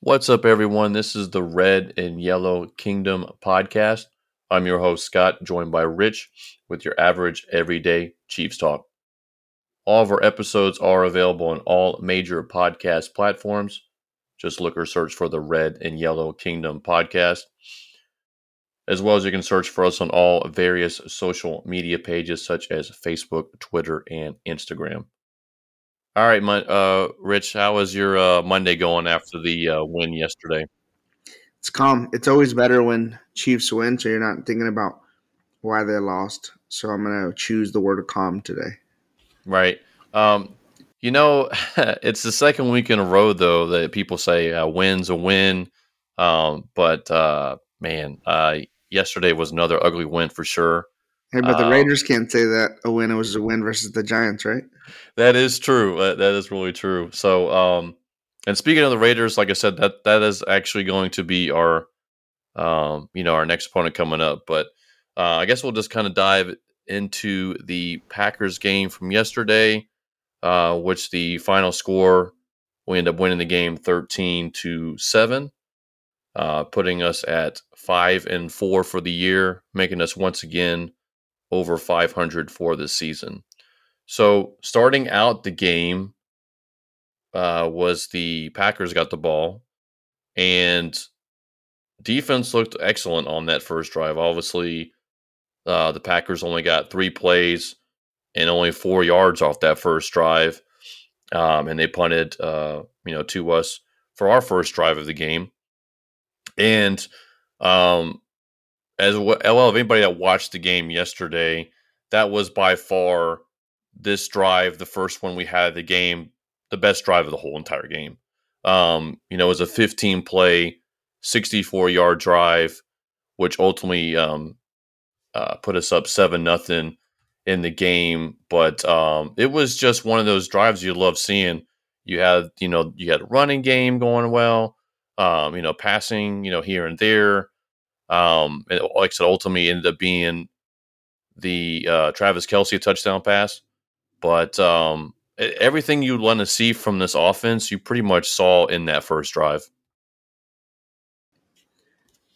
What's up, everyone? This is the Red and Yellow Kingdom podcast. I'm your host, Scott, joined by Rich with your average everyday Chiefs talk. All of our episodes are available on all major podcast platforms. Just look or search for the Red and Yellow Kingdom podcast. As well as you can search for us on all various social media pages such as Facebook, Twitter, and Instagram. All right, uh, Rich, how was your uh, Monday going after the uh, win yesterday? It's calm. It's always better when Chiefs win, so you're not thinking about why they lost. So I'm gonna choose the word calm today. Right. Um, you know, it's the second week in a row though that people say uh, wins a win. Um, but uh, man, uh, yesterday was another ugly win for sure. Hey, but the um, Raiders can't say that a win was a win versus the Giants, right? That is true. that is really true. So, um, and speaking of the Raiders, like I said, that that is actually going to be our, um, you know, our next opponent coming up. But uh, I guess we'll just kind of dive into the Packers game from yesterday, uh, which the final score we end up winning the game thirteen to seven, uh, putting us at five and four for the year, making us once again over 500 for this season. So starting out the game uh, was the Packers got the ball, and defense looked excellent on that first drive. Obviously, uh, the Packers only got three plays and only four yards off that first drive, um, and they punted, uh, you know, to us for our first drive of the game. And um, as well, if anybody that watched the game yesterday, that was by far this drive, the first one we had the game, the best drive of the whole entire game. Um, you know, it was a 15 play, 64 yard drive, which ultimately um, uh, put us up seven nothing in the game. But um, it was just one of those drives you love seeing. You had, you know, you had a running game going well, um, you know, passing, you know, here and there. Um, and like I said, ultimately ended up being the uh, Travis Kelce touchdown pass. But um, everything you'd want to see from this offense, you pretty much saw in that first drive.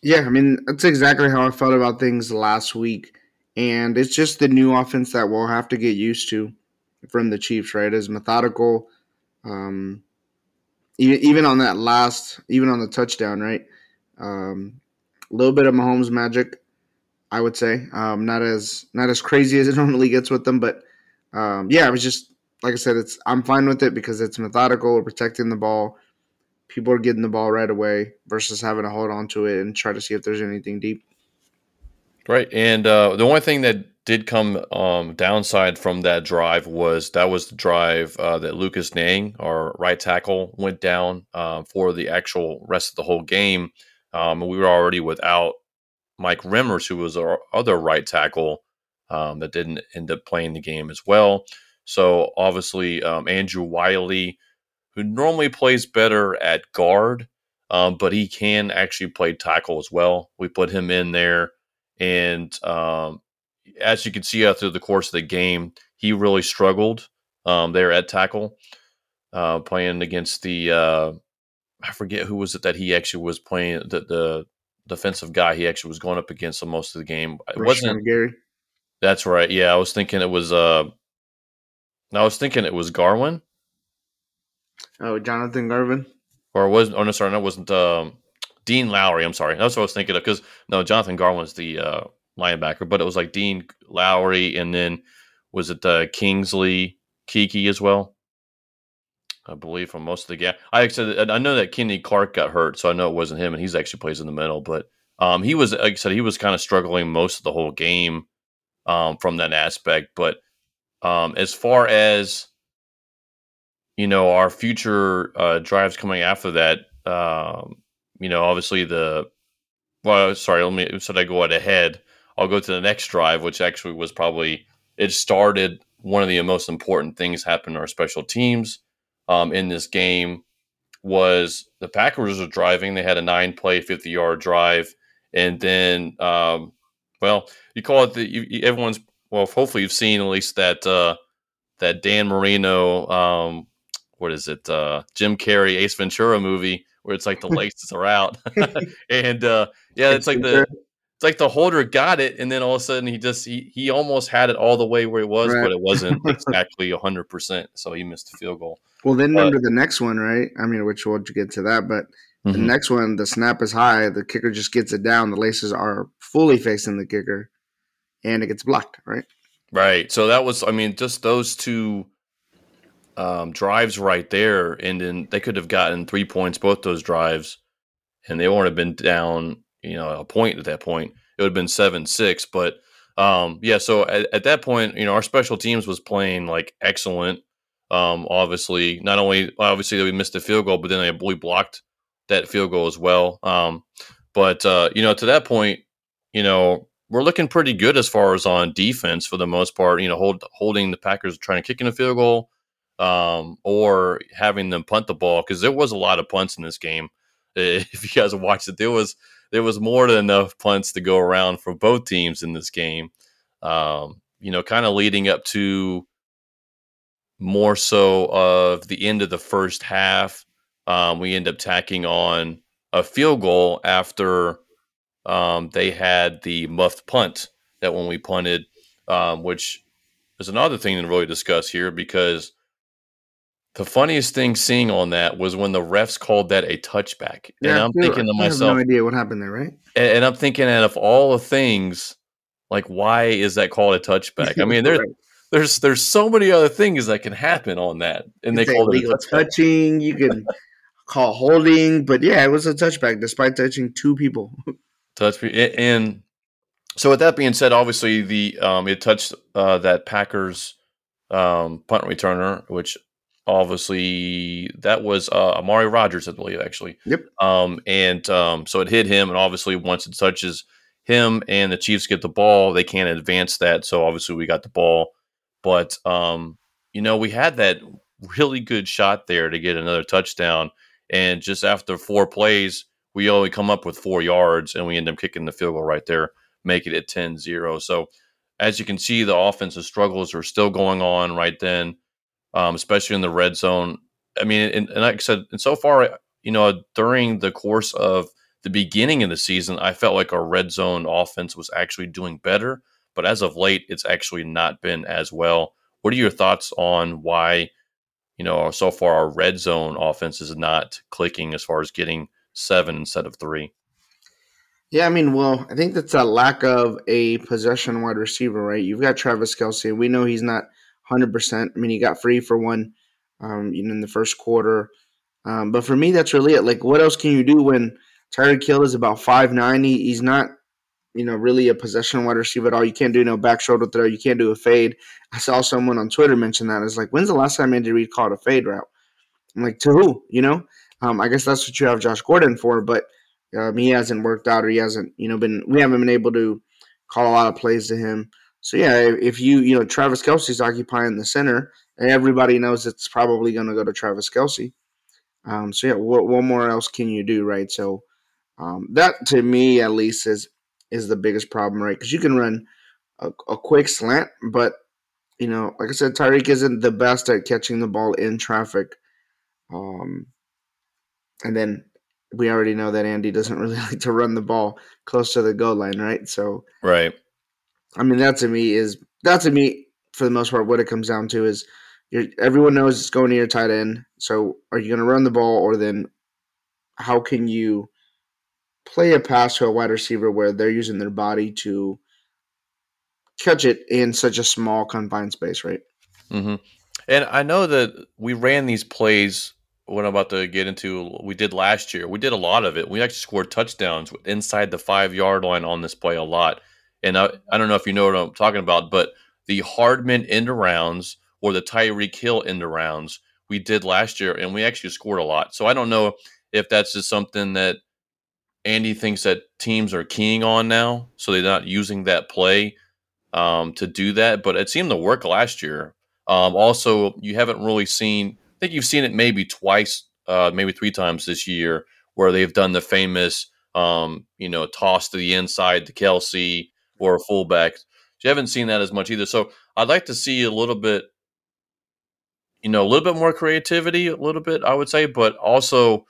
Yeah, I mean, that's exactly how I felt about things last week. And it's just the new offense that we'll have to get used to from the Chiefs, right? Is methodical. Um, even, even on that last, even on the touchdown, right? Um, a little bit of Mahomes magic, I would say. Um, not as not as crazy as it normally gets with them, but um, yeah, it was just like I said. It's I'm fine with it because it's methodical. We're protecting the ball. People are getting the ball right away versus having to hold on to it and try to see if there's anything deep. Right, and uh, the only thing that did come um, downside from that drive was that was the drive uh, that Lucas Niang, our right tackle, went down uh, for the actual rest of the whole game. Um, we were already without Mike Remmers, who was our other right tackle um, that didn't end up playing the game as well. So obviously, um, Andrew Wylie, who normally plays better at guard, um, but he can actually play tackle as well. We put him in there, and um, as you can see after the course of the game, he really struggled um, there at tackle, uh, playing against the uh, I forget who was it that he actually was playing the the defensive guy he actually was going up against the most of the game. It wasn't Gary. That's right. Yeah, I was thinking it was uh I was thinking it was Garvin. Oh, Jonathan Garvin. Or was oh no sorry, no, it wasn't um Dean Lowry, I'm sorry. That's what I was thinking of because no, Jonathan Garvin's the uh linebacker, but it was like Dean Lowry and then was it uh Kingsley Keke as well? I believe, from most of the game. I said I know that Kenny Clark got hurt, so I know it wasn't him, and he's actually plays in the middle. But um, he was, like I said, he was kind of struggling most of the whole game um, from that aspect. But um, as far as you know, our future uh, drives coming after that, um, you know, obviously the well, sorry, let me so I go ahead. I'll go to the next drive, which actually was probably it started one of the most important things happened in our special teams um, in this game was the Packers were driving. They had a nine play, 50 yard drive. And then, um, well, you call it the, you, everyone's, well, hopefully you've seen at least that, uh, that Dan Marino, um, what is it, uh, Jim Carrey, Ace Ventura movie where it's like the laces are out, and uh, yeah, it's like the it's like the holder got it, and then all of a sudden he just he, he almost had it all the way where it was, right. but it wasn't exactly hundred percent. So he missed the field goal. Well, then but, the next one, right? I mean, which we'll get to that, but mm-hmm. the next one, the snap is high, the kicker just gets it down, the laces are fully facing the kicker, and it gets blocked, right? Right. So that was, I mean, just those two um, drives right there, and then they could have gotten three points both those drives, and they wouldn't have been down, you know, a point at that point. It would have been seven six, but um, yeah. So at, at, that point, you know, our special teams was playing like excellent. Um, obviously, not only obviously we missed the field goal, but then they we blocked that field goal as well. Um, but uh, you know, to that point, you know, we're looking pretty good as far as on defense for the most part. You know, hold, holding the Packers trying to kick in a field goal, um, or having them punt the ball because there was a lot of punts in this game. If you guys watched it, there was there was more than enough punts to go around for both teams in this game. Um, you know, kind of leading up to more so of the end of the first half. Um, we end up tacking on a field goal after um, they had the muffed punt that when we punted, um, which is another thing to really discuss here because the funniest thing seeing on that was when the refs called that a touchback. Yeah, and I'm thinking to myself, I have no idea what happened there, right? And, and I'm thinking, and of all the things, like why is that called a touchback? I mean, there's right. There's there's so many other things that can happen on that, and they call it touching. You can call holding, but yeah, it was a touchback despite touching two people. touch and so with that being said, obviously the um, it touched uh, that Packers um, punt returner, which obviously that was uh, Amari Rogers, I believe, actually. Yep. Um, and um, so it hit him, and obviously once it touches him and the Chiefs get the ball, they can't advance that. So obviously we got the ball, but um, you know we had that really good shot there to get another touchdown, and just after four plays we only come up with four yards and we end up kicking the field goal right there, make it 10 0. So, as you can see, the offensive struggles are still going on right then, um, especially in the red zone. I mean, and, and, like I said, and so far, you know, during the course of the beginning of the season, I felt like our red zone offense was actually doing better. But as of late, it's actually not been as well. What are your thoughts on why, you know, so far our red zone offense is not clicking as far as getting seven instead of three. Yeah, I mean, well, I think that's a lack of a possession wide receiver, right? You've got Travis Kelce. We know he's not 100%. I mean, he got free for one um, you know, in the first quarter. Um, but for me, that's really it. Like, what else can you do when Tyreek Hill is about 5'9? He, he's not, you know, really a possession wide receiver at all. You can't do no back shoulder throw. You can't do a fade. I saw someone on Twitter mention that. It's like, when's the last time Andy Reid called a fade route? I'm like, to who? You know? Um, I guess that's what you have Josh Gordon for, but um, he hasn't worked out or he hasn't, you know, been. We haven't been able to call a lot of plays to him. So yeah, if you, you know, Travis Kelce's occupying the center, everybody knows it's probably going to go to Travis Kelce. Um, so yeah, what, what more else can you do, right? So um, that to me at least is is the biggest problem, right? Because you can run a, a quick slant, but you know, like I said, Tyreek isn't the best at catching the ball in traffic. Um, and then we already know that Andy doesn't really like to run the ball close to the goal line, right? So, right. I mean, that to me is that to me for the most part what it comes down to is everyone knows it's going to your tight end. So, are you going to run the ball, or then how can you play a pass to a wide receiver where they're using their body to catch it in such a small confined space, right? Mm-hmm. And I know that we ran these plays what I'm about to get into, we did last year. We did a lot of it. We actually scored touchdowns inside the five yard line on this play a lot. And I, I don't know if you know what I'm talking about, but the Hardman end rounds or the Tyreek Hill end rounds we did last year, and we actually scored a lot. So I don't know if that's just something that Andy thinks that teams are keying on now, so they're not using that play um, to do that. But it seemed to work last year. Um, also, you haven't really seen I think you've seen it maybe twice, uh, maybe three times this year, where they've done the famous, um, you know, toss to the inside to Kelce or a fullback. You haven't seen that as much either. So I'd like to see a little bit, you know, a little bit more creativity, a little bit, I would say, but also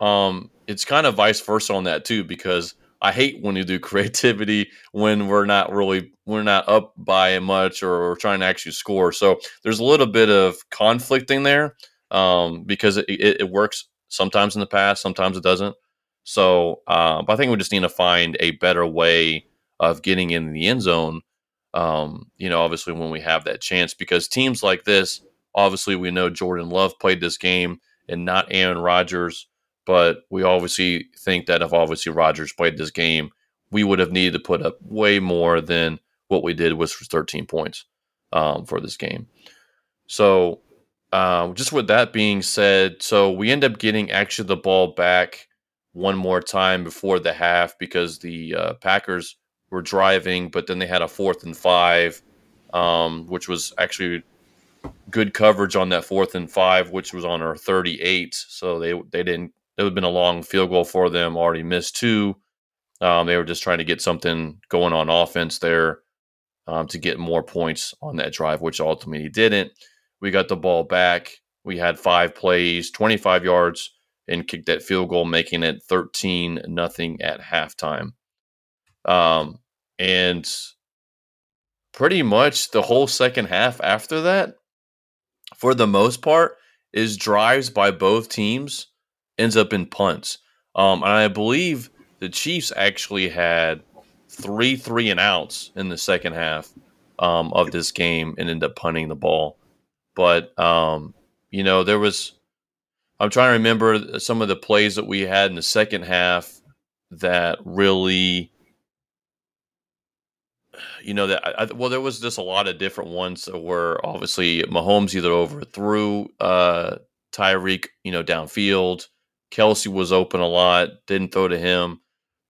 um, it's kind of vice versa on that too because I hate when you do creativity when we're not really we're not up by much or we're trying to actually score. So there's a little bit of conflict in there um, because it, it, it, works sometimes in the past, sometimes it doesn't. So, uh, I think we just need to find a better way of getting in the end zone. Um, you know, obviously when we have that chance, because teams like this, obviously we know Jordan Love played this game and not Aaron Rodgers. But we obviously think that if obviously Rodgers played this game, we would have needed to put up way more than what we did, was 13 points um, for this game. So, um, just with that being said, so we end up getting actually the ball back one more time before the half because the uh, Packers were driving, but then they had a fourth and five, um, which was actually good coverage on that fourth and five, which was on our 38. So they they didn't it would have been a long field goal for them. Already missed two. Um, they were just trying to get something going on offense there um, to get more points on that drive, which ultimately didn't. We got the ball back. We had five plays, 25 yards, and kicked that field goal, making it 13 nothing at halftime. Um, and pretty much the whole second half after that, for the most part, is drives by both teams ends up in punts. Um, and I believe the Chiefs actually had three three and outs in the second half um, of this game and ended up punting the ball. But um, you know, there was. I'm trying to remember some of the plays that we had in the second half that really you know that I, well there was just a lot of different ones where obviously Mahomes either overthrew uh Tyreek you know downfield Kelce was open a lot, didn't throw to him.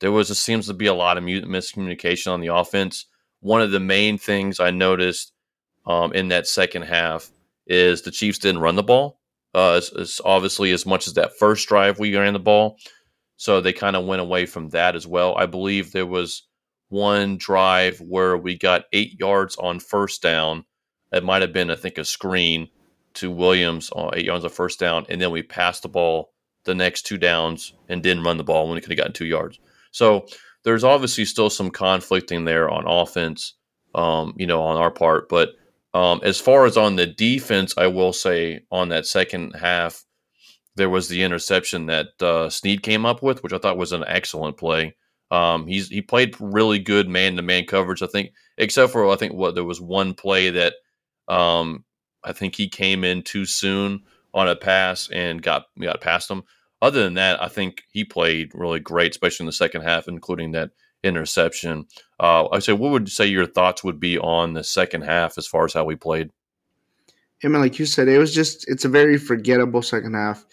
There was it seems to be a lot of miscommunication on the offense. One of the main things I noticed um, in that second half is the Chiefs didn't run the ball. Uh, as, obviously as much as that first drive we ran the ball, so they kind of went away from that as well. I believe there was one drive where we got eight yards on first down. It might have been, I think, a screen to Williams on eight yards on first down, and then we passed the ball the next two downs and didn't run the ball when he could have gotten two yards. So there's obviously still some conflicting there on offense, um, you know, on our part. But um, as far as on the defense, I will say on that second half, there was the interception that uh, Sneed came up with, which I thought was an excellent play. Um, he's he played really good man to man coverage, I think, except for I think what there was one play that um, I think he came in too soon on a pass and got got past him other than that, I think he played really great, especially in the second half, including that interception. Uh, I say, what would you say your thoughts would be on the second half as far as how we played? I mean, like you said, it was just it's a very forgettable second half.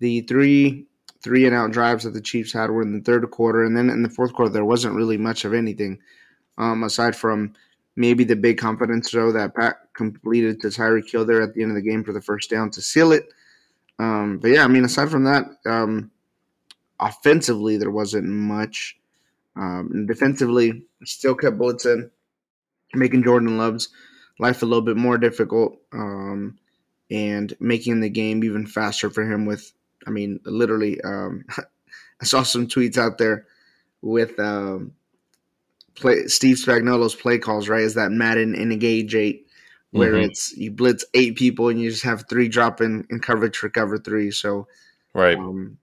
The three three and out drives that the Chiefs had were in the third quarter, and then in the fourth quarter there wasn't really much of anything, um, aside from maybe the big confidence throw that Pat completed to Tyreek Hill there at the end of the game for the first down to seal it. Um, but yeah, I mean, aside from that, um, offensively there wasn't much. Um, defensively, still kept bullets in, making Jordan Love's life a little bit more difficult, um, and making the game even faster for him. With, I mean, literally, um, I saw some tweets out there with um, play Steve Spagnuolo's play calls. Right, is that Madden Engage Eight? Where mm-hmm. it's you blitz eight people and you just have three drop in, in coverage for cover three. So, right. Um,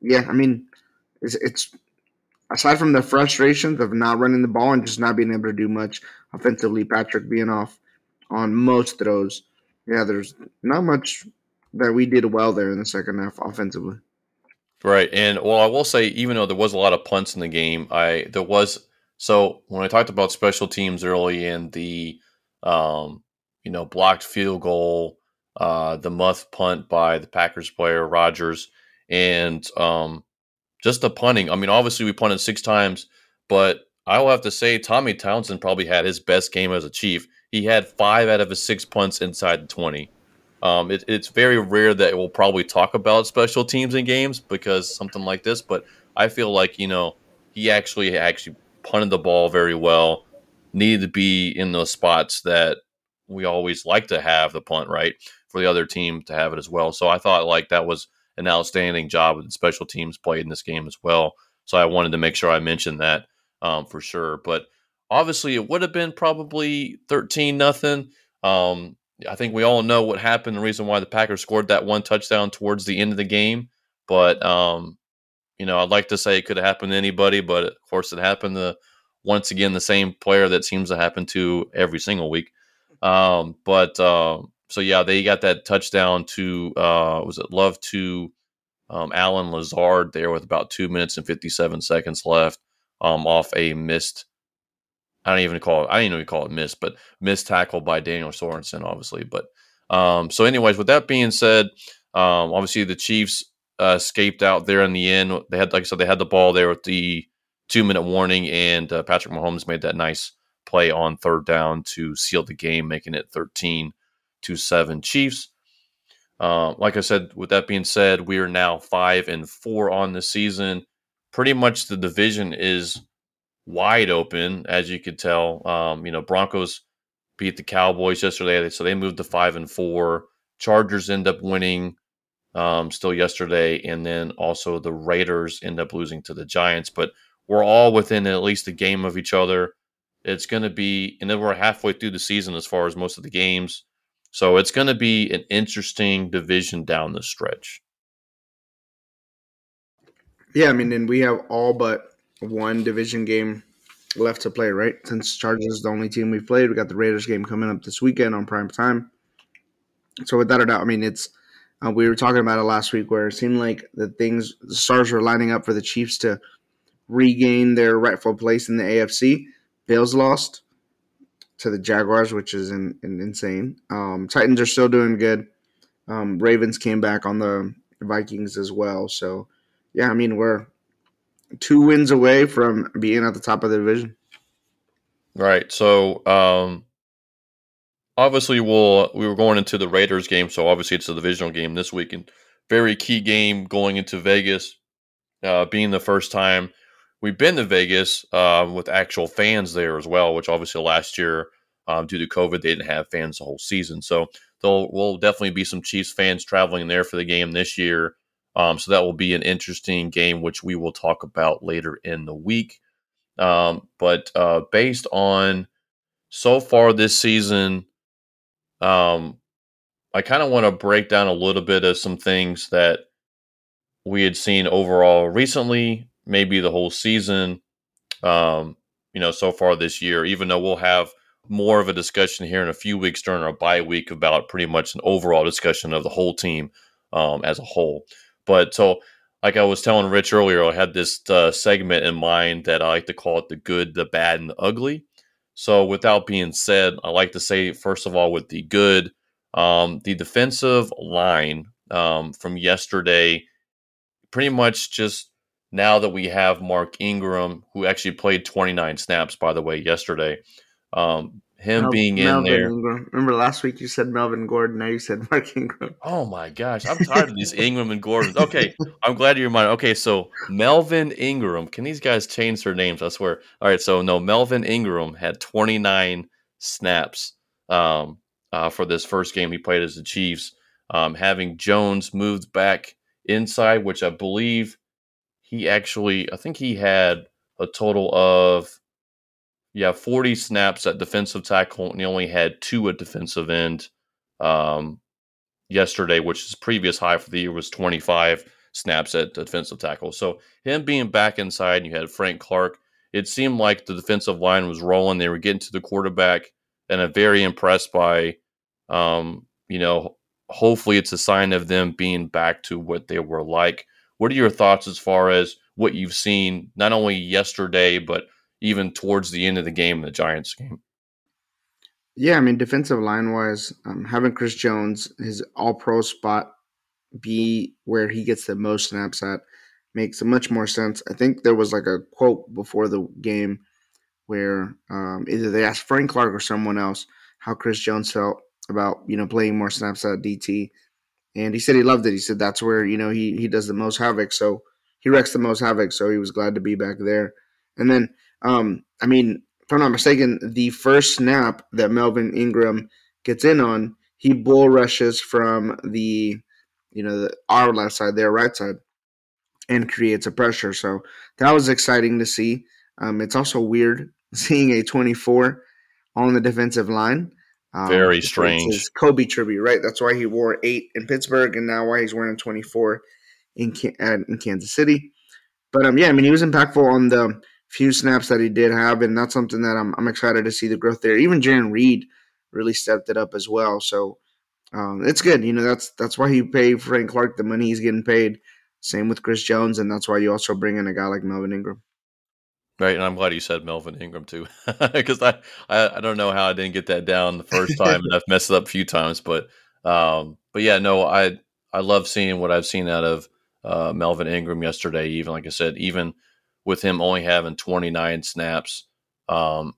yeah, I mean, it's, it's aside from the frustrations of not running the ball and just not being able to do much offensively, Patrick being off on most throws. Yeah, there's not much that we did well there in the second half offensively. Right, and well, I will say, even though there was a lot of punts in the game, I there was so when I talked about special teams early in the um, you know, blocked field goal, uh, the muff punt by the Packers player Rogers, and um, just the punting. I mean, obviously we punted six times, but I will have to say Tommy Townsend probably had his best game as a Chief. He had five out of his six punts inside the twenty. Um, it, it's very rare that we'll probably talk about special teams in games because something like this, but I feel like you know he actually actually punted the ball very well. Needed to be in those spots that we always like to have the punt right for the other team to have it as well. So I thought like that was an outstanding job with the special teams played in this game as well. So I wanted to make sure I mentioned that um, for sure. But obviously, it would have been probably thirteen nothing. Um, I think we all know what happened. The reason why the Packers scored that one touchdown towards the end of the game, but um, you know, I'd like to say it could have happened to anybody, but of course, it happened to once again the same player that seems to happen to every single week. Um, but uh, so yeah, they got that touchdown to uh, was it Love to um, Allen Lazard there with about two minutes and fifty seven seconds left um, off a missed. I don't even call it. I didn't even call it missed, but missed tackle by Daniel Sorensen, obviously. But um, so, anyways, with that being said, um, obviously the Chiefs uh, escaped out there in the end. They had, like I said, they had the ball there with the two minute warning, and uh, Patrick Mahomes made that nice play on third down to seal the game, making it 13 to 7 Chiefs. Uh, like I said, with that being said, we are now five and four on the season. Pretty much the division is wide open, as you could tell. Um, you know, Broncos beat the Cowboys yesterday, so they moved to five and four. Chargers end up winning um, still yesterday, and then also the Raiders end up losing to the Giants. But we're all within at least a game of each other. It's going to be, and then we're halfway through the season as far as most of the games. So it's going to be an interesting division down the stretch. Yeah, I mean, and we have all but one division game left to play, right? Since Chargers is the only team we've played, we got the Raiders game coming up this weekend on prime time. So without a doubt, I mean, it's uh, we were talking about it last week where it seemed like the things the stars were lining up for the Chiefs to regain their rightful place in the AFC. Bills lost to the Jaguars, which is in, in insane. Um, Titans are still doing good. Um, Ravens came back on the Vikings as well. So, yeah, I mean, we're two wins away from being at the top of the division. Right. So, um, obviously, we'll we were going into the Raiders game, so obviously it's a divisional game this week, and very key game going into Vegas, uh, being the first time we've been to Vegas uh, with actual fans there as well, which obviously last year um, due to COVID they didn't have fans the whole season. So there will definitely be some Chiefs fans traveling there for the game this year. Um, so that will be an interesting game, which we will talk about later in the week. Um, but uh, based on so far this season, um, I kind of want to break down a little bit of some things that we had seen overall recently maybe the whole season. Um, you know, so far this year, even though we'll have more of a discussion here in a few weeks during our bye week about pretty much an overall discussion of the whole team um, as a whole. But so, like I was telling Rich earlier, I had this uh, segment in mind that I like to call it the good, the bad, and the ugly. So, without being said, I like to say, first of all, with the good, um, the defensive line um, from yesterday pretty much just now that we have Mark Ingram, who actually played 29 snaps, by the way, yesterday, um, him Mel- being in Melvin there. Ingram. Remember last week you said Melvin Gordon, now you said Mark Ingram. Oh my gosh, I'm tired of these Ingram and Gordon. Okay, I'm glad you reminded. Okay, so Melvin Ingram. Can these guys change their names? I swear. All right, so no, Melvin Ingram had 29 snaps um, uh, for this first game he played as the Chiefs. Um, having Jones moved back inside, which I believe he actually, I think he had a total of, yeah, 40 snaps at defensive tackle, and he only had two at defensive end um, yesterday, which his previous high for the year was 25 snaps at defensive tackle. So him being back inside, and you had Frank Clark, it seemed like the defensive line was rolling. They were getting to the quarterback, and I'm very impressed by, um, you know, hopefully it's a sign of them being back to what they were like what are your thoughts as far as what you've seen, not only yesterday, but even towards the end of the game, the Giants game? Yeah, I mean, defensive line wise, um, having Chris Jones, his all pro spot, be where he gets the most snaps at makes much more sense. I think there was like a quote before the game where um, either they asked Frank Clark or someone else how Chris Jones felt about you know playing more snaps at DT, and he said he loved it. He said that's where you know he he does the most havoc. So he wrecks the most havoc. So he was glad to be back there. And then, um, I mean, if I'm not mistaken, the first snap that Melvin Ingram gets in on, he bull rushes from the you know, the, our left side, their right side, and creates a pressure. So that was exciting to see. Um, it's also weird seeing a 24 on the defensive line. Um, Very strange. Kobe tribute, right? That's why he wore eight in Pittsburgh, and now why he's wearing 24 in in Kansas City. But um, yeah, I mean, he was impactful on the few snaps that he did have, and that's something that I'm I'm excited to see the growth there. Even Jarran Reed really stepped it up as well. So um, it's good. You know, that's that's why you pay Frank Clark the money he's getting paid. Same with Chris Jones, and that's why you also bring in a guy like Melvin Ingram. Right, and I'm glad you said Melvin Ingram too, because I, I, I don't know how I didn't get that down the first time, and I've messed it up a few times. But um, but yeah, no, I I love seeing what I've seen out of uh, Melvin Ingram yesterday. Even like I said, even with him only having 29 snaps um,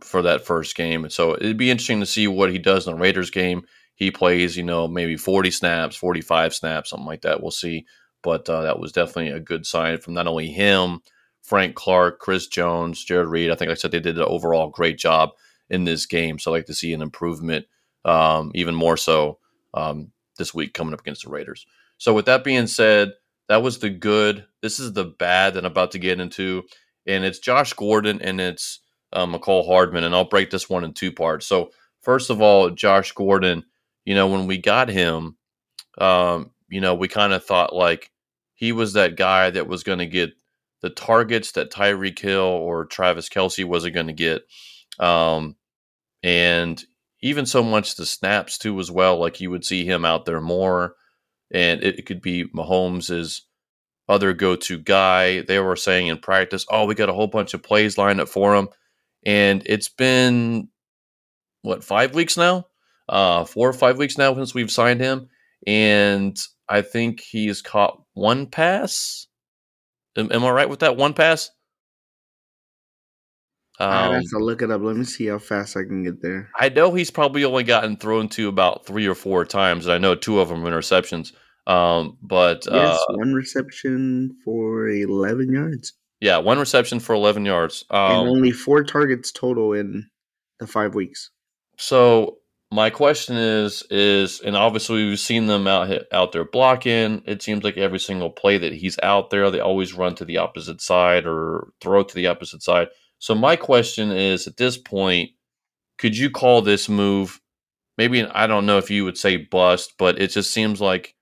for that first game, so it'd be interesting to see what he does in the Raiders game. He plays, you know, maybe 40 snaps, 45 snaps, something like that. We'll see. But uh, that was definitely a good sign from not only him Frank Clark, Chris Jones, Jarran Reed. I think, like I said, they did an overall great job in this game. So I like to see an improvement, um, even more so um, this week coming up against the Raiders. So with that being said, that was the good. This is the bad that I'm about to get into, and it's Josh Gordon and it's uh, Mecole Hardman, and I'll break this one in two parts. So first of all, Josh Gordon. You know, when we got him, um, you know, we kind of thought like he was that guy that was going to get the targets that Tyreek Hill or Travis Kelce wasn't going to get. Um, and even so much the snaps too as well. Like you would see him out there more, and it, it could be Mahomes' other go-to guy. They were saying in practice, "Oh, we got a whole bunch of plays lined up for him," and it's been what five weeks now, uh, four or five weeks now since we've signed him, and I think he's caught one pass Am, am I right with that one pass? Um, I have to look it up. Let me see how fast I can get there. I know he's probably only gotten thrown to about three or four times, and I know two of them interceptions. Um, but yes, uh, one reception for eleven yards. Yeah, one reception for eleven yards, um, and only four targets total in the five weeks. So my question is is and obviously we've seen them out out there blocking. It seems like every single play that he's out there they always run to the opposite side or throw to the opposite side. So my question is at this point could you call this move maybe i don't know if you would say bust but it just seems like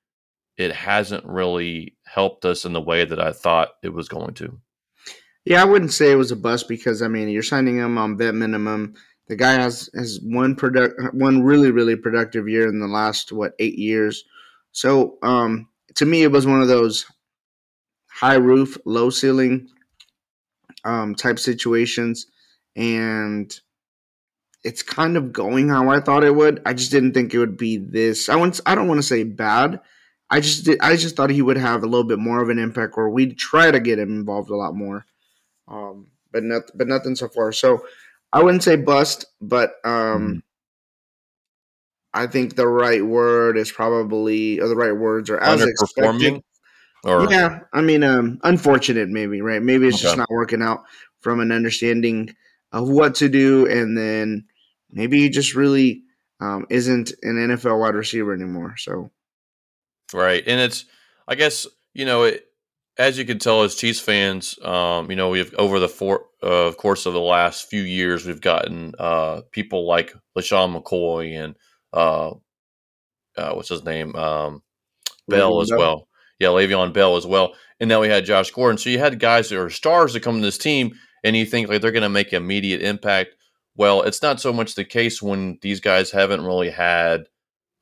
it hasn't really helped us in the way that i thought it was going to. Yeah i wouldn't say it was a bust because i mean you're signing him on vet minimum the guy has has one product one really really productive year in the last what eight years. So um, to me, it was one of those high roof, low ceiling um, type situations, and it's kind of going how I thought it would. I just didn't think it would be this. I want. I don't want to say bad. I just did. I just thought he would have a little bit more of an impact, or we'd try to get him involved a lot more. Um, but not, but nothing so far. So I wouldn't say bust, but um, mm. I think the right word is probably, or the right words are as expected. Or yeah, I mean, um, unfortunate maybe, right? Maybe it's okay. just not working out from an understanding of what to do, and then maybe he just really um, isn't an NFL wide receiver anymore. So, right, and it's, I guess, you know, it, as you can tell, as Chiefs fans, um, you know, we've over the four, uh, course of the last few years, we've gotten uh, people like LeSean McCoy and uh, uh, what's his name, um, Bell as well. Yeah, Le'Veon Bell as well. And now we had Josh Gordon. So you had guys that are stars that come to this team, and you think like they're going to make immediate impact. Well, it's not so much the case when these guys haven't really had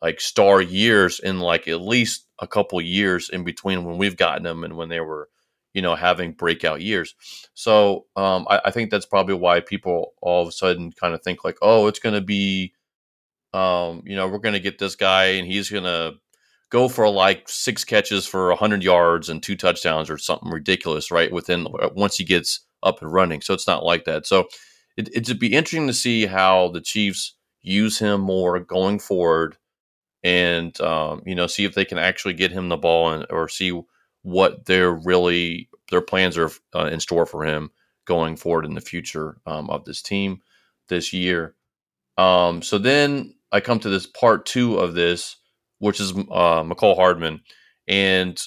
like star years in like at least a couple years in between when we've gotten them and when they were, you know, having breakout years. So um, I, I, think that's probably why people all of a sudden kind of think like, oh, it's going to be, um, you know, we're going to get this guy and he's going to go for like six catches for 100 yards and two touchdowns or something ridiculous, right? Within uh, once he gets up and running. So it's not like that. So it, it'd be interesting to see how the Chiefs use him more going forward and um, you know see if they can actually get him the ball and or see what they're really their plans are uh, in store for him going forward in the future um, of this team this year. Um, so then I come to this part two of this which is uh, Mecole Hardman. And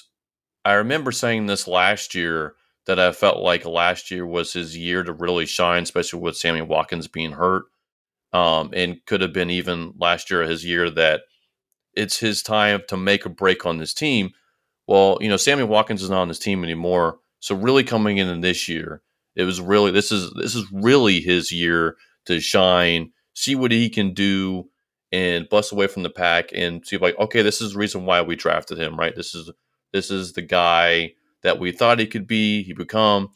I remember saying this last year that I felt like last year was his year to really shine, especially with Sammy Watkins being hurt. Um, and could have been even last year his year that it's his time to make a break on this team. Well, you know, Sammy Watkins is not on this team anymore. So really coming in this year, it was really this is this is really his year to shine, see what he can do and bust away from the pack and see like, okay, this is the reason why we drafted him, right? This is this is the guy that we thought he could be, he become,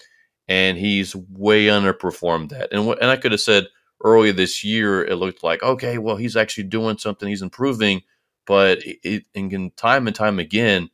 and he's way underperformed that. And and I could have said earlier this year, it looked like okay, well, he's actually doing something, he's improving, but it, and time and time again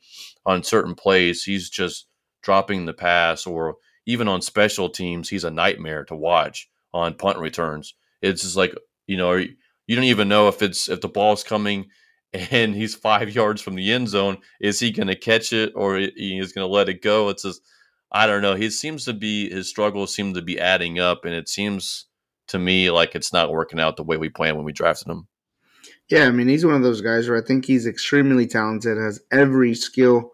on certain plays, he's just dropping the pass, or even on special teams, he's a nightmare to watch on punt returns. It's just like you know, you don't even know if it's if the ball's coming and he's five yards from the end zone. Is he going to catch it or he's going to let it go? It's just, I don't know. He seems to be, his struggles seem to be adding up. And it seems to me like it's not working out the way we planned when we drafted him. Yeah. I mean, he's one of those guys where I think he's extremely talented, has every skill,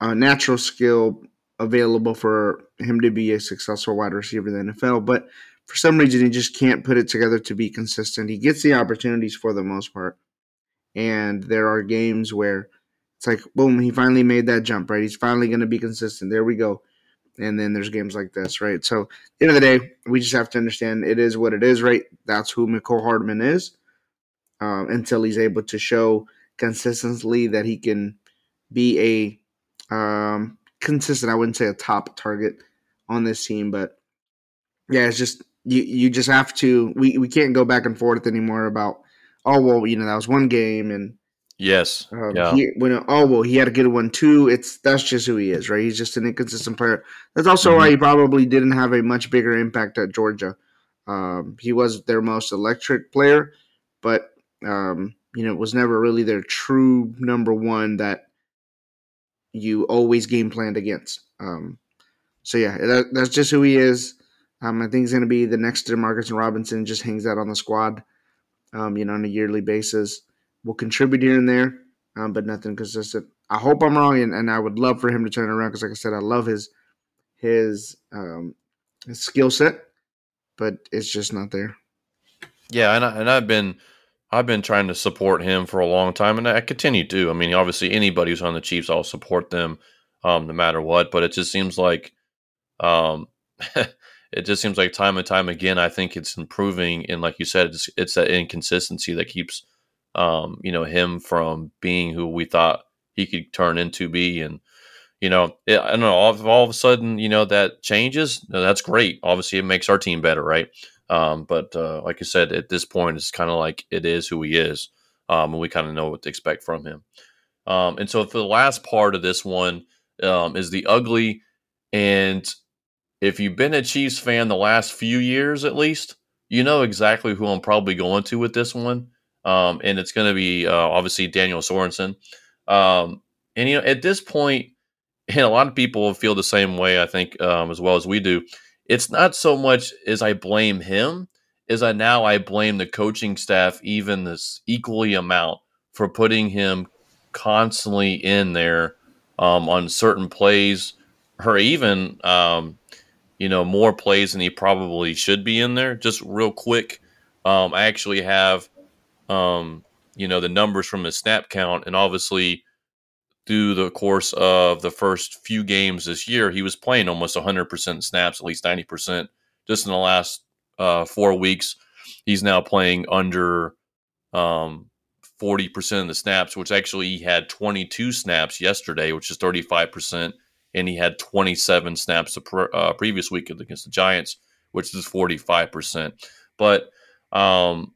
uh, natural skill available for him to be a successful wide receiver in the NFL. But for some reason, he just can't put it together to be consistent. He gets the opportunities for the most part and there are games where it's like, boom, he finally made that jump, right? He's finally going to be consistent. There we go. And then there's games like this, right? So, end of the day, we just have to understand it is what it is, right? That's who Mecole Hardman is um, until he's able to show consistently that he can be a um, consistent, I wouldn't say a top target on this team, but yeah, it's just you you just have to we, we can't go back and forth anymore about oh well, you know that was one game, and yes, um, yeah. He, when oh well, he had a good one too. It's that's just who he is, right? He's just an inconsistent player. That's also mm-hmm. why he probably didn't have a much bigger impact at Georgia. Um, he was their most electric player, but um, you know was never really their true number one that you always game planned against. Um, so yeah, that, that's just who he is. Um, I think he's going to be the next Demarcus and Robinson. Just hangs out on the squad um, you know, on a yearly basis. Will contribute here and there, um, but nothing consistent. I hope I'm wrong, and, and I would love for him to turn around because, like I said, I love his his um, his skill set, but it's just not there. Yeah, and I, and I've been I've been trying to support him for a long time, and I continue to. I mean, obviously, anybody who's on the Chiefs, I'll support them um, no matter what. But it just seems like um, it just seems like time and time again, I think it's improving. And like you said, it's, it's that inconsistency that keeps, um, you know, him from being who we thought he could turn into be. And, you know, it, I don't know, all, all of a sudden, you know, that changes. That's great. Obviously, it makes our team better, right? Um, but uh, like I said, at this point, it's kind of like it is who he is. Um, and we kind of know what to expect from him. Um, and so for the last part of this one um, is the ugly. And if you've been a Chiefs fan the last few years at least, you know exactly who I'm probably going to with this one. Um, and it's going to be uh, obviously Daniel Sorensen. Um, and you know, at this point, and a lot of people feel the same way, I think, as well as we do. It's not so much as I blame him, as I now I blame the coaching staff even this equally amount for putting him constantly in there um, on certain plays, or even um, you know, more plays than he probably should be in there. Just real quick, um, I actually have, um, you know, the numbers from his snap count, and obviously through the course of the first few games this year, he was playing almost 100% snaps, at least 90%. Just in the last uh, four weeks, he's now playing under um, 40% of the snaps, which actually he had 22 snaps yesterday, which is 35% and he had 27 snaps the uh, previous week against the Giants, which is 45%. But, um,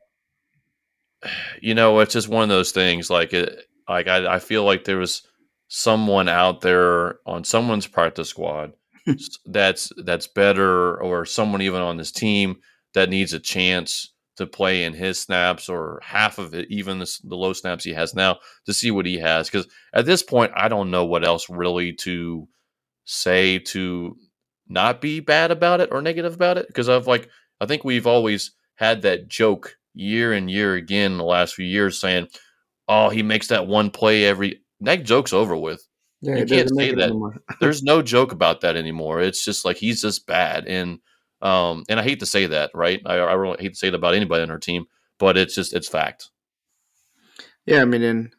you know, it's just one of those things. Like, it, like I, I feel like there was someone out there on someone's practice squad that's that's better, or someone even on this team that needs a chance to play in his snaps or half of it, even the, the low snaps he has now, to see what he has. Because at this point, I don't know what else really to say to not be bad about it or negative about it because I've like I think we've always had that joke year and year again in the last few years saying oh, he makes that one play every. That joke's over with. Yeah, you can't say that. There's no joke about that anymore. It's just like he's just bad, and um, and I hate to say that, right? I, I really hate to say it about anybody on our team, but it's just it's fact. Yeah, I mean, and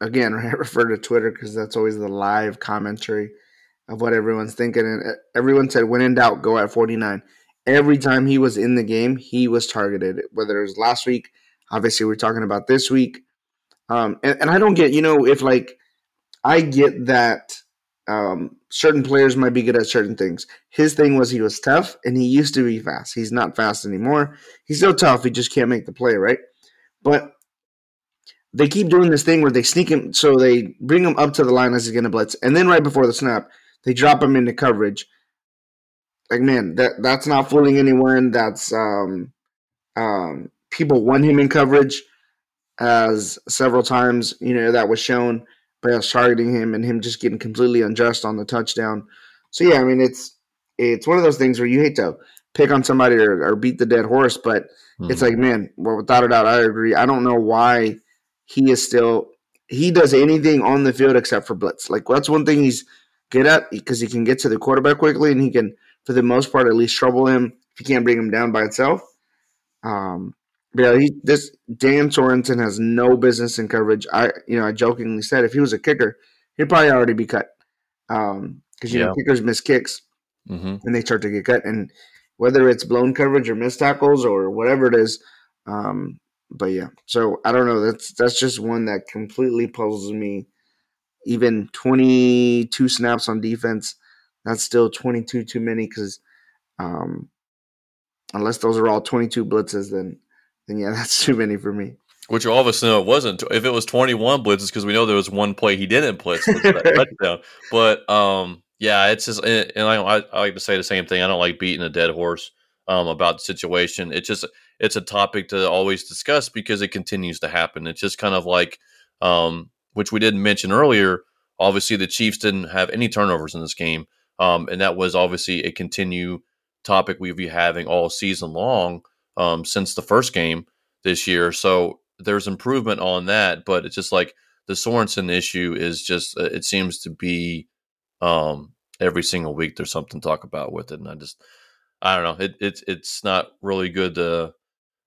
again, I refer to Twitter because that's always the live commentary of what everyone's thinking. And uh, everyone said, when in doubt, go at 49. Every time he was in the game, he was targeted, whether it was last week. Obviously, we're talking about this week. Um, and, and I don't get, you know, if like I get that um, certain players might be good at certain things. His thing was he was tough and he used to be fast. He's not fast anymore. He's still tough. He just can't make the play, right? But they keep doing this thing where they sneak him, so they bring him up to the line as he's going to blitz, and then right before the snap, they drop him into coverage. Like man, that that's not fooling anyone. That's um, um, people want him in coverage, as several times you know that was shown by us targeting him and him just getting completely unjust on the touchdown. So yeah, I mean it's it's one of those things where you hate to pick on somebody or, or beat the dead horse, but it's Mhm. like man, well without a doubt, I agree. I don't know why he is still he does anything on the field except for blitz. Like that's one thing he's good at because he can get to the quarterback quickly and he can, for the most part, at least trouble him if he can't bring him down by itself. Um, yeah, he, this Dan Sorensen has no business in coverage. I, you know, I jokingly said if he was a kicker, he'd probably already be cut. Um, because you know kickers miss kicks Mhm. and they start to get cut, and whether it's blown coverage or missed tackles or whatever it is. Um, but yeah, so I don't know. That's that's just one that completely puzzles me. Even twenty two snaps on defense, that's still twenty two too many because um, unless those are all twenty two blitzes, then then yeah, that's too many for me. Which all of us know it wasn't. If it was 21 blitzes, because we know there was one play he didn't blitz, which was that touchdown. But um, yeah, it's just, and and I, I, I like to say the same thing. I don't like beating a dead horse um, about the situation. It's just, it's a topic to always discuss because it continues to happen. It's just kind of like, um, which we didn't mention earlier. Obviously, the Chiefs didn't have any turnovers in this game, um, and that was obviously a continue topic we've been having all season long um, since the first game this year. So there's improvement on that, but it's just like the Sorensen issue is just uh, it seems to be um, every single week there's something to talk about with it, and I just I don't know it, it's it's not really good to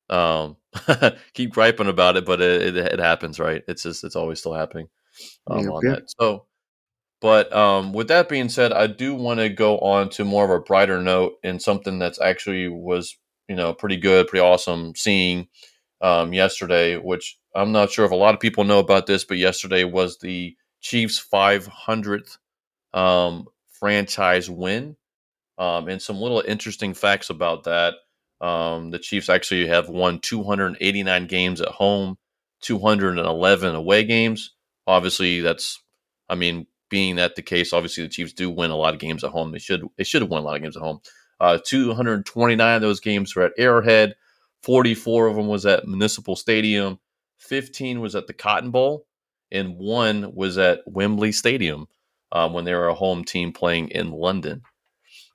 um, keep griping about it, but it, it, it happens, right? It's just it's always still happening um, Yeah, on yeah. that. So. But um, with that being said, I do want to go on to more of a brighter note and something that's actually was you know pretty good, pretty awesome seeing um, yesterday. Which I'm not sure if a lot of people know about this, but yesterday was the Chiefs' 500th um, franchise win, um, and some little interesting facts about that. Um, the Chiefs actually have won 289 games at home, 211 away games. Obviously, that's I mean, being that the case, obviously the Chiefs do win a lot of games at home. They should they should have won a lot of games at home. Uh, 229 of those games were at Arrowhead. 44 of them was at Municipal Stadium. 15 was at the Cotton Bowl, and one was at Wembley Stadium um, when they were a home team playing in London.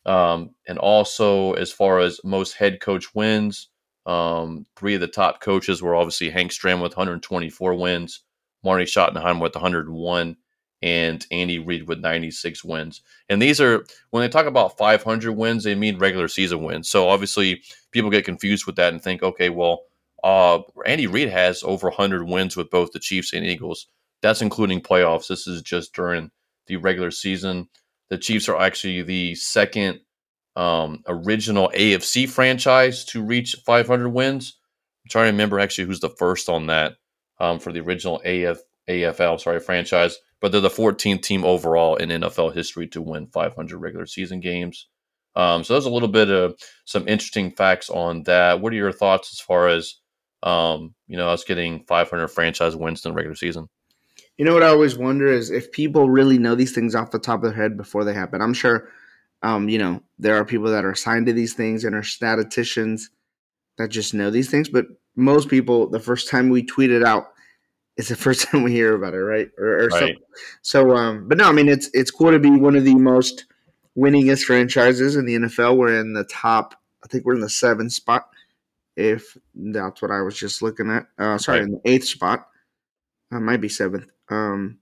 Um, and also, as far as most head coach wins, um, three of the top coaches were obviously Hank Stram with 124 wins, Marty Schottenheimer with 101, and Andy Reid with 96 wins. And these are when they talk about 500 wins, they mean regular season wins. So obviously, people get confused with that and think, okay, well, uh, Andy Reid has over 100 wins with both the Chiefs and Eagles. That's including playoffs. This is just during the regular season. The Chiefs are actually the second um, original AFC franchise to reach 500 wins. I'm trying to remember actually who's the first on that um, for the original AF, AFL sorry franchise, but they're the 14th team overall in NFL history to win 500 regular season games. Um, so there's a little bit of some interesting facts on that. What are your thoughts as far as um, you know us getting 500 franchise wins in the regular season? You know what I always wonder is if people really know these things off the top of their head before they happen. I'm sure, um, you know, there are people that are assigned to these things and are statisticians that just know these things. But most people, the first time we tweet it out, is the first time we hear about it, right? Or, or Right. something. So, um, but no, I mean, it's it's cool to be one of the most winningest franchises in the NFL. We're in the top. I think we're in the seventh spot, if that's what I was just looking at. Uh, sorry, Right. in the eighth spot. I might be seventh. Um,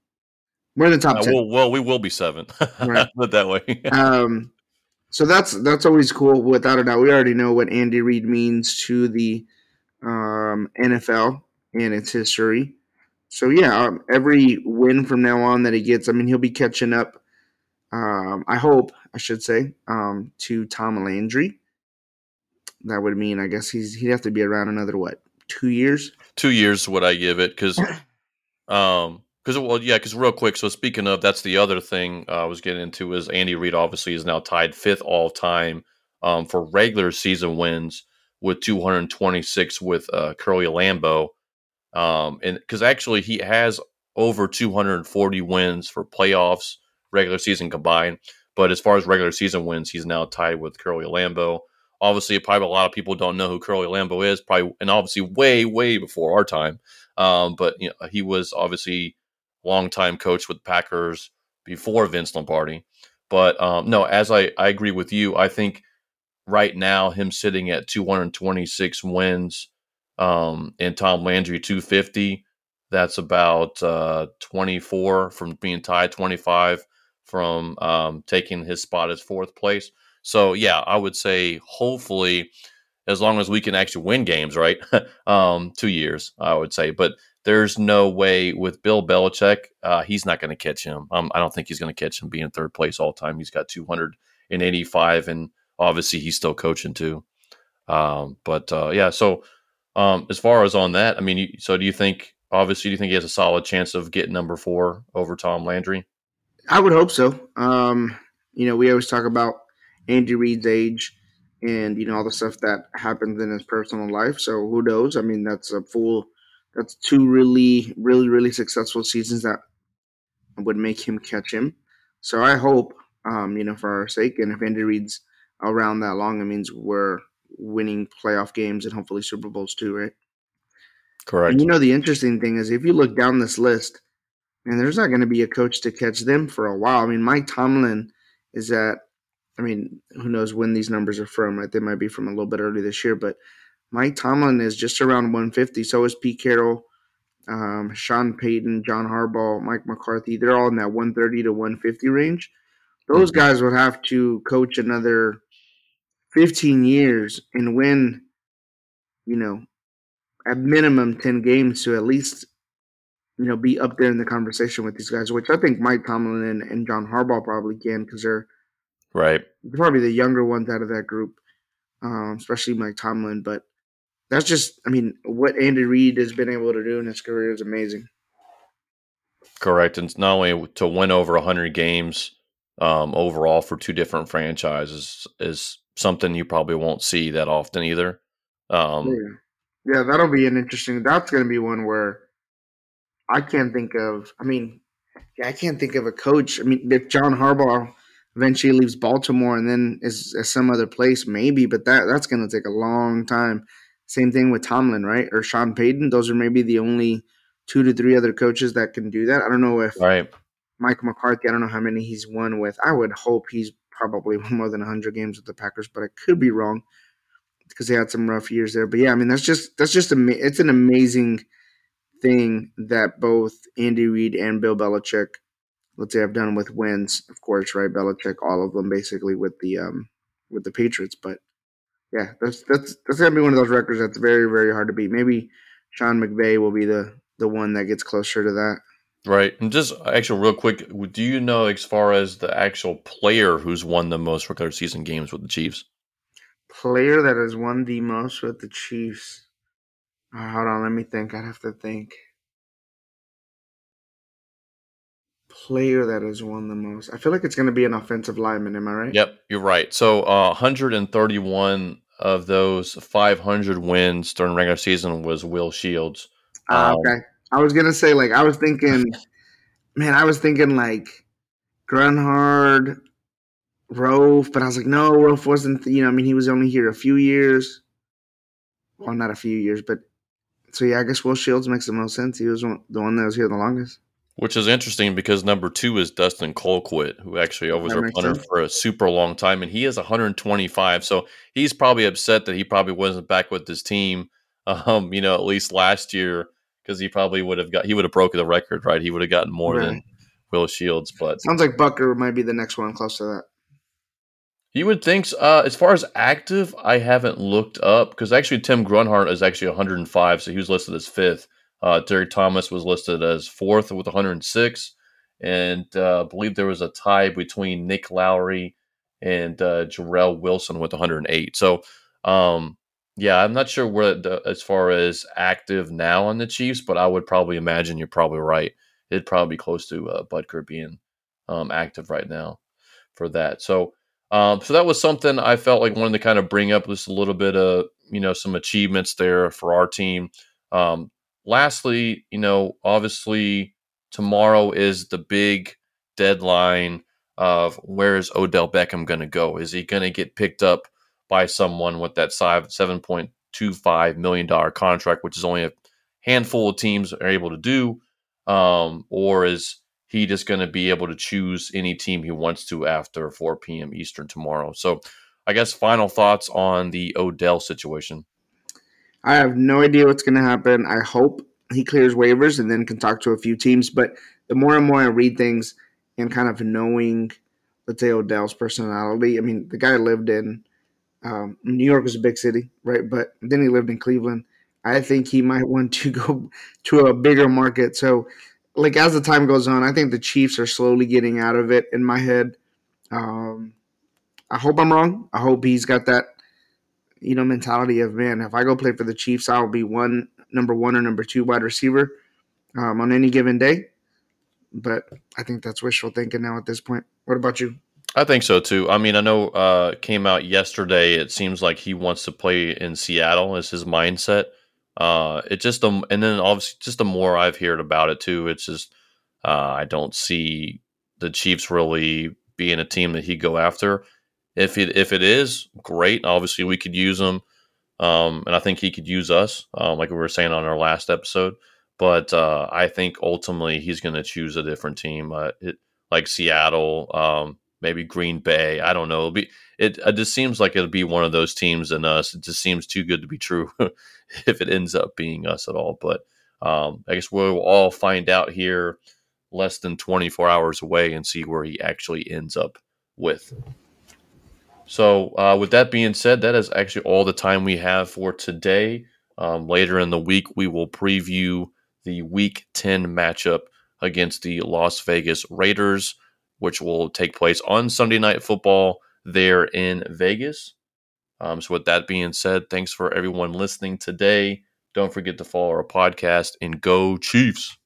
we're in the top Uh, ten. well, well, we will be seventh. Right. Put that way. um, so that's that's always cool. Without a doubt, we already know what Andy Reid means to the um, NFL and its history. So yeah, um, every win from now on that he gets, I mean, he'll be catching up. Um, I hope, I should say, um, to Tom Landry. That would mean, I guess he's he'd have to be around another what two years. Two years would I give it because, um, because well, yeah, because real quick. So speaking of, that's the other thing uh, I was getting into is Andy Reid obviously is now tied fifth all time um, for regular season wins with 226 with uh, Curly Lambeau, um, and because actually he has over 240 wins for playoffs, regular season combined. But as far as regular season wins, he's now tied with Curly Lambeau. Obviously, probably a lot of people don't know who Curly Lambeau is. Probably, and obviously, way, way before our time. Um, but you know, he was obviously longtime coach with Packers before Vince Lombardi. But um, no, as I, I agree with you, I think right now him sitting at 226 wins um, and Tom Landry 250. That's about uh, 24 from being tied, 25 from um, taking his spot as fourth place. So yeah, I would say hopefully, as long as we can actually win games, right? um, two years, I would say. But there's no way with Bill Belichick, uh, he's not going to catch him. Um, I don't think he's going to catch him being third place all time. He's got 285, and obviously he's still coaching too. Um, but uh, yeah, so um, as far as on that, I mean, you, so do you think? Obviously, do you think he has a solid chance of getting number four over Tom Landry? I would hope so. Um, you know, we always talk about Andy Reid's age and you know all the stuff that happens in his personal life. So who knows? I mean, that's a full. That's two really, really, really successful seasons that would make him catch him. So I hope, um, you know, for our sake, and if Andy Reid's around that long, it means we're winning playoff games and hopefully Super Bowls too, right? Correct. And you know, the interesting thing is if you look down this list, and there's not going to be a coach to catch them for a while. I mean, Mike Tomlin is at, I mean, who knows when these numbers are from, right? They might be from a little bit early this year, but Mike Tomlin is just around 150. So is Pete Carroll, um, Sean Payton, John Harbaugh, Mike McCarthy. They're all in that 130 to 150 range. Those Mhm. guys would have to coach another 15 years and win, you know, at minimum 10 games to at least, you know, be up there in the conversation with these guys, which I think Mike Tomlin and, and John Harbaugh probably can because they're Right. they're probably the younger ones out of that group, um, especially Mike Tomlin. But that's just, I mean, what Andy Reid has been able to do in his career is amazing. Correct. And not only to win over 100 games um, overall for two different franchises is something you probably won't see that often either. Um, yeah. yeah, that'll be an interesting. That's going to be one where I can't think of. I mean, yeah, I can't think of a coach. I mean, if John Harbaugh eventually leaves Baltimore and then is, is some other place, maybe, but that that's going to take a long time. Same thing with Tomlin, right? Or Sean Payton. Those are maybe the only two to three other coaches that can do that. I don't know if right. Mike McCarthy, I don't know how many he's won with. I would hope he's probably more than 100 games with the Packers, but I could be wrong because they had some rough years there. But yeah, I mean that's just that's just ama- it's an amazing thing that both Andy Reid and Bill Belichick, let's say, have done with wins. Of course, right? Belichick, all of them basically with the um with the Patriots. But yeah, that's that's that's gonna be one of those records that's very very hard to beat. Maybe Sean McVay will be the the one that gets closer to that. Right. And just actually, real quick, do you know as far as the actual player who's won the most regular season games with the Chiefs? Player that has won the most with the Chiefs. Uh, hold on, let me think. I'd have to think. Player that has won the most. I feel like it's going to be an offensive lineman. Am I right? Yep, you're right. So uh, 131 of those 500 wins during regular season was Will Shields. Ah, Um, okay. I was gonna say like I was thinking, man, I was thinking like Grunhard, Roaf, but I was like, no, Roaf wasn't. You know, I mean, he was only here a few years. Well, not a few years, but so yeah, I guess Will Shields makes the most sense. He was one, the one that was here the longest. Which is interesting because number two is Dustin Colquitt, who actually was our punter sense. for a super long time, and he is 125. So he's probably upset that he probably wasn't back with his team, um, you know, at least last year because he probably would have got he would have broken the record, right? He would have gotten more right. than Will Shields. But sounds like Butker might be the next one close to that. You would think, uh, as far as active, I haven't looked up because actually Tim Grunhard is actually 105, so he was listed as fifth. Uh, Derrick Thomas was listed as fourth with 106, and uh, I believe there was a tie between Nick Lowery and uh, Jerrel Wilson with 108. So, um, yeah, I'm not sure where the, as far as active now on the Chiefs, but I would probably imagine you're probably right. It'd probably be close to uh, Butker being um, active right now for that. So. Um, so that was something I felt like wanted to kind of bring up just a little bit of you know some achievements there for our team. Um, lastly, you know, obviously tomorrow is the big deadline of where is Odell Beckham going to go? Is he going to get picked up by someone with that seven point two five million dollar contract, which is only a handful of teams are able to do, um, or is he just going to be able to choose any team he wants to after 4 p.m. Eastern tomorrow. So, I guess final thoughts on the Odell situation. I have no idea what's going to happen. I hope he clears waivers and then can talk to a few teams. But the more and more I read things and kind of knowing, let's say Odell's personality. I mean, the guy lived in um, New York was a big city, right? But then he lived in Cleveland. I think he might want to go to a bigger market. So like as the time goes on, I think the Chiefs are slowly getting out of it in my head. Um, I hope I'm wrong. I hope he's got that, you know, mentality of man. If I go play for the Chiefs, I'll be one number one or number two wide receiver um, on any given day. But I think that's wishful thinking now at this point. What about you? I think so too. I mean, I know uh, came out yesterday. It seems like he wants to play in Seattle. Is his mindset? Uh, it just um, and then obviously just the more I've heard about it too, it's just uh, I don't see the Chiefs really being a team that he'd go after. If it if it is great, obviously we could use him, um, and I think he could use us, um, like we were saying on our last episode. But uh, I think ultimately he's going to choose a different team, uh, it, like Seattle, um, maybe Green Bay. I don't know. It'll be it, it just seems like it'll be one of those teams and us. It just seems too good to be true if it ends up being us at all. But um, I guess we'll all find out here less than 24 hours away and see where he actually ends up with. So, uh, with that being said, that is actually all the time we have for today. Um, later in the week, we will preview the Week 10 matchup against the Las Vegas Raiders, which will take place on Sunday Night Football there in Vegas. Um, so, with that being said, thanks for everyone listening today. Don't forget to follow our podcast and go Chiefs.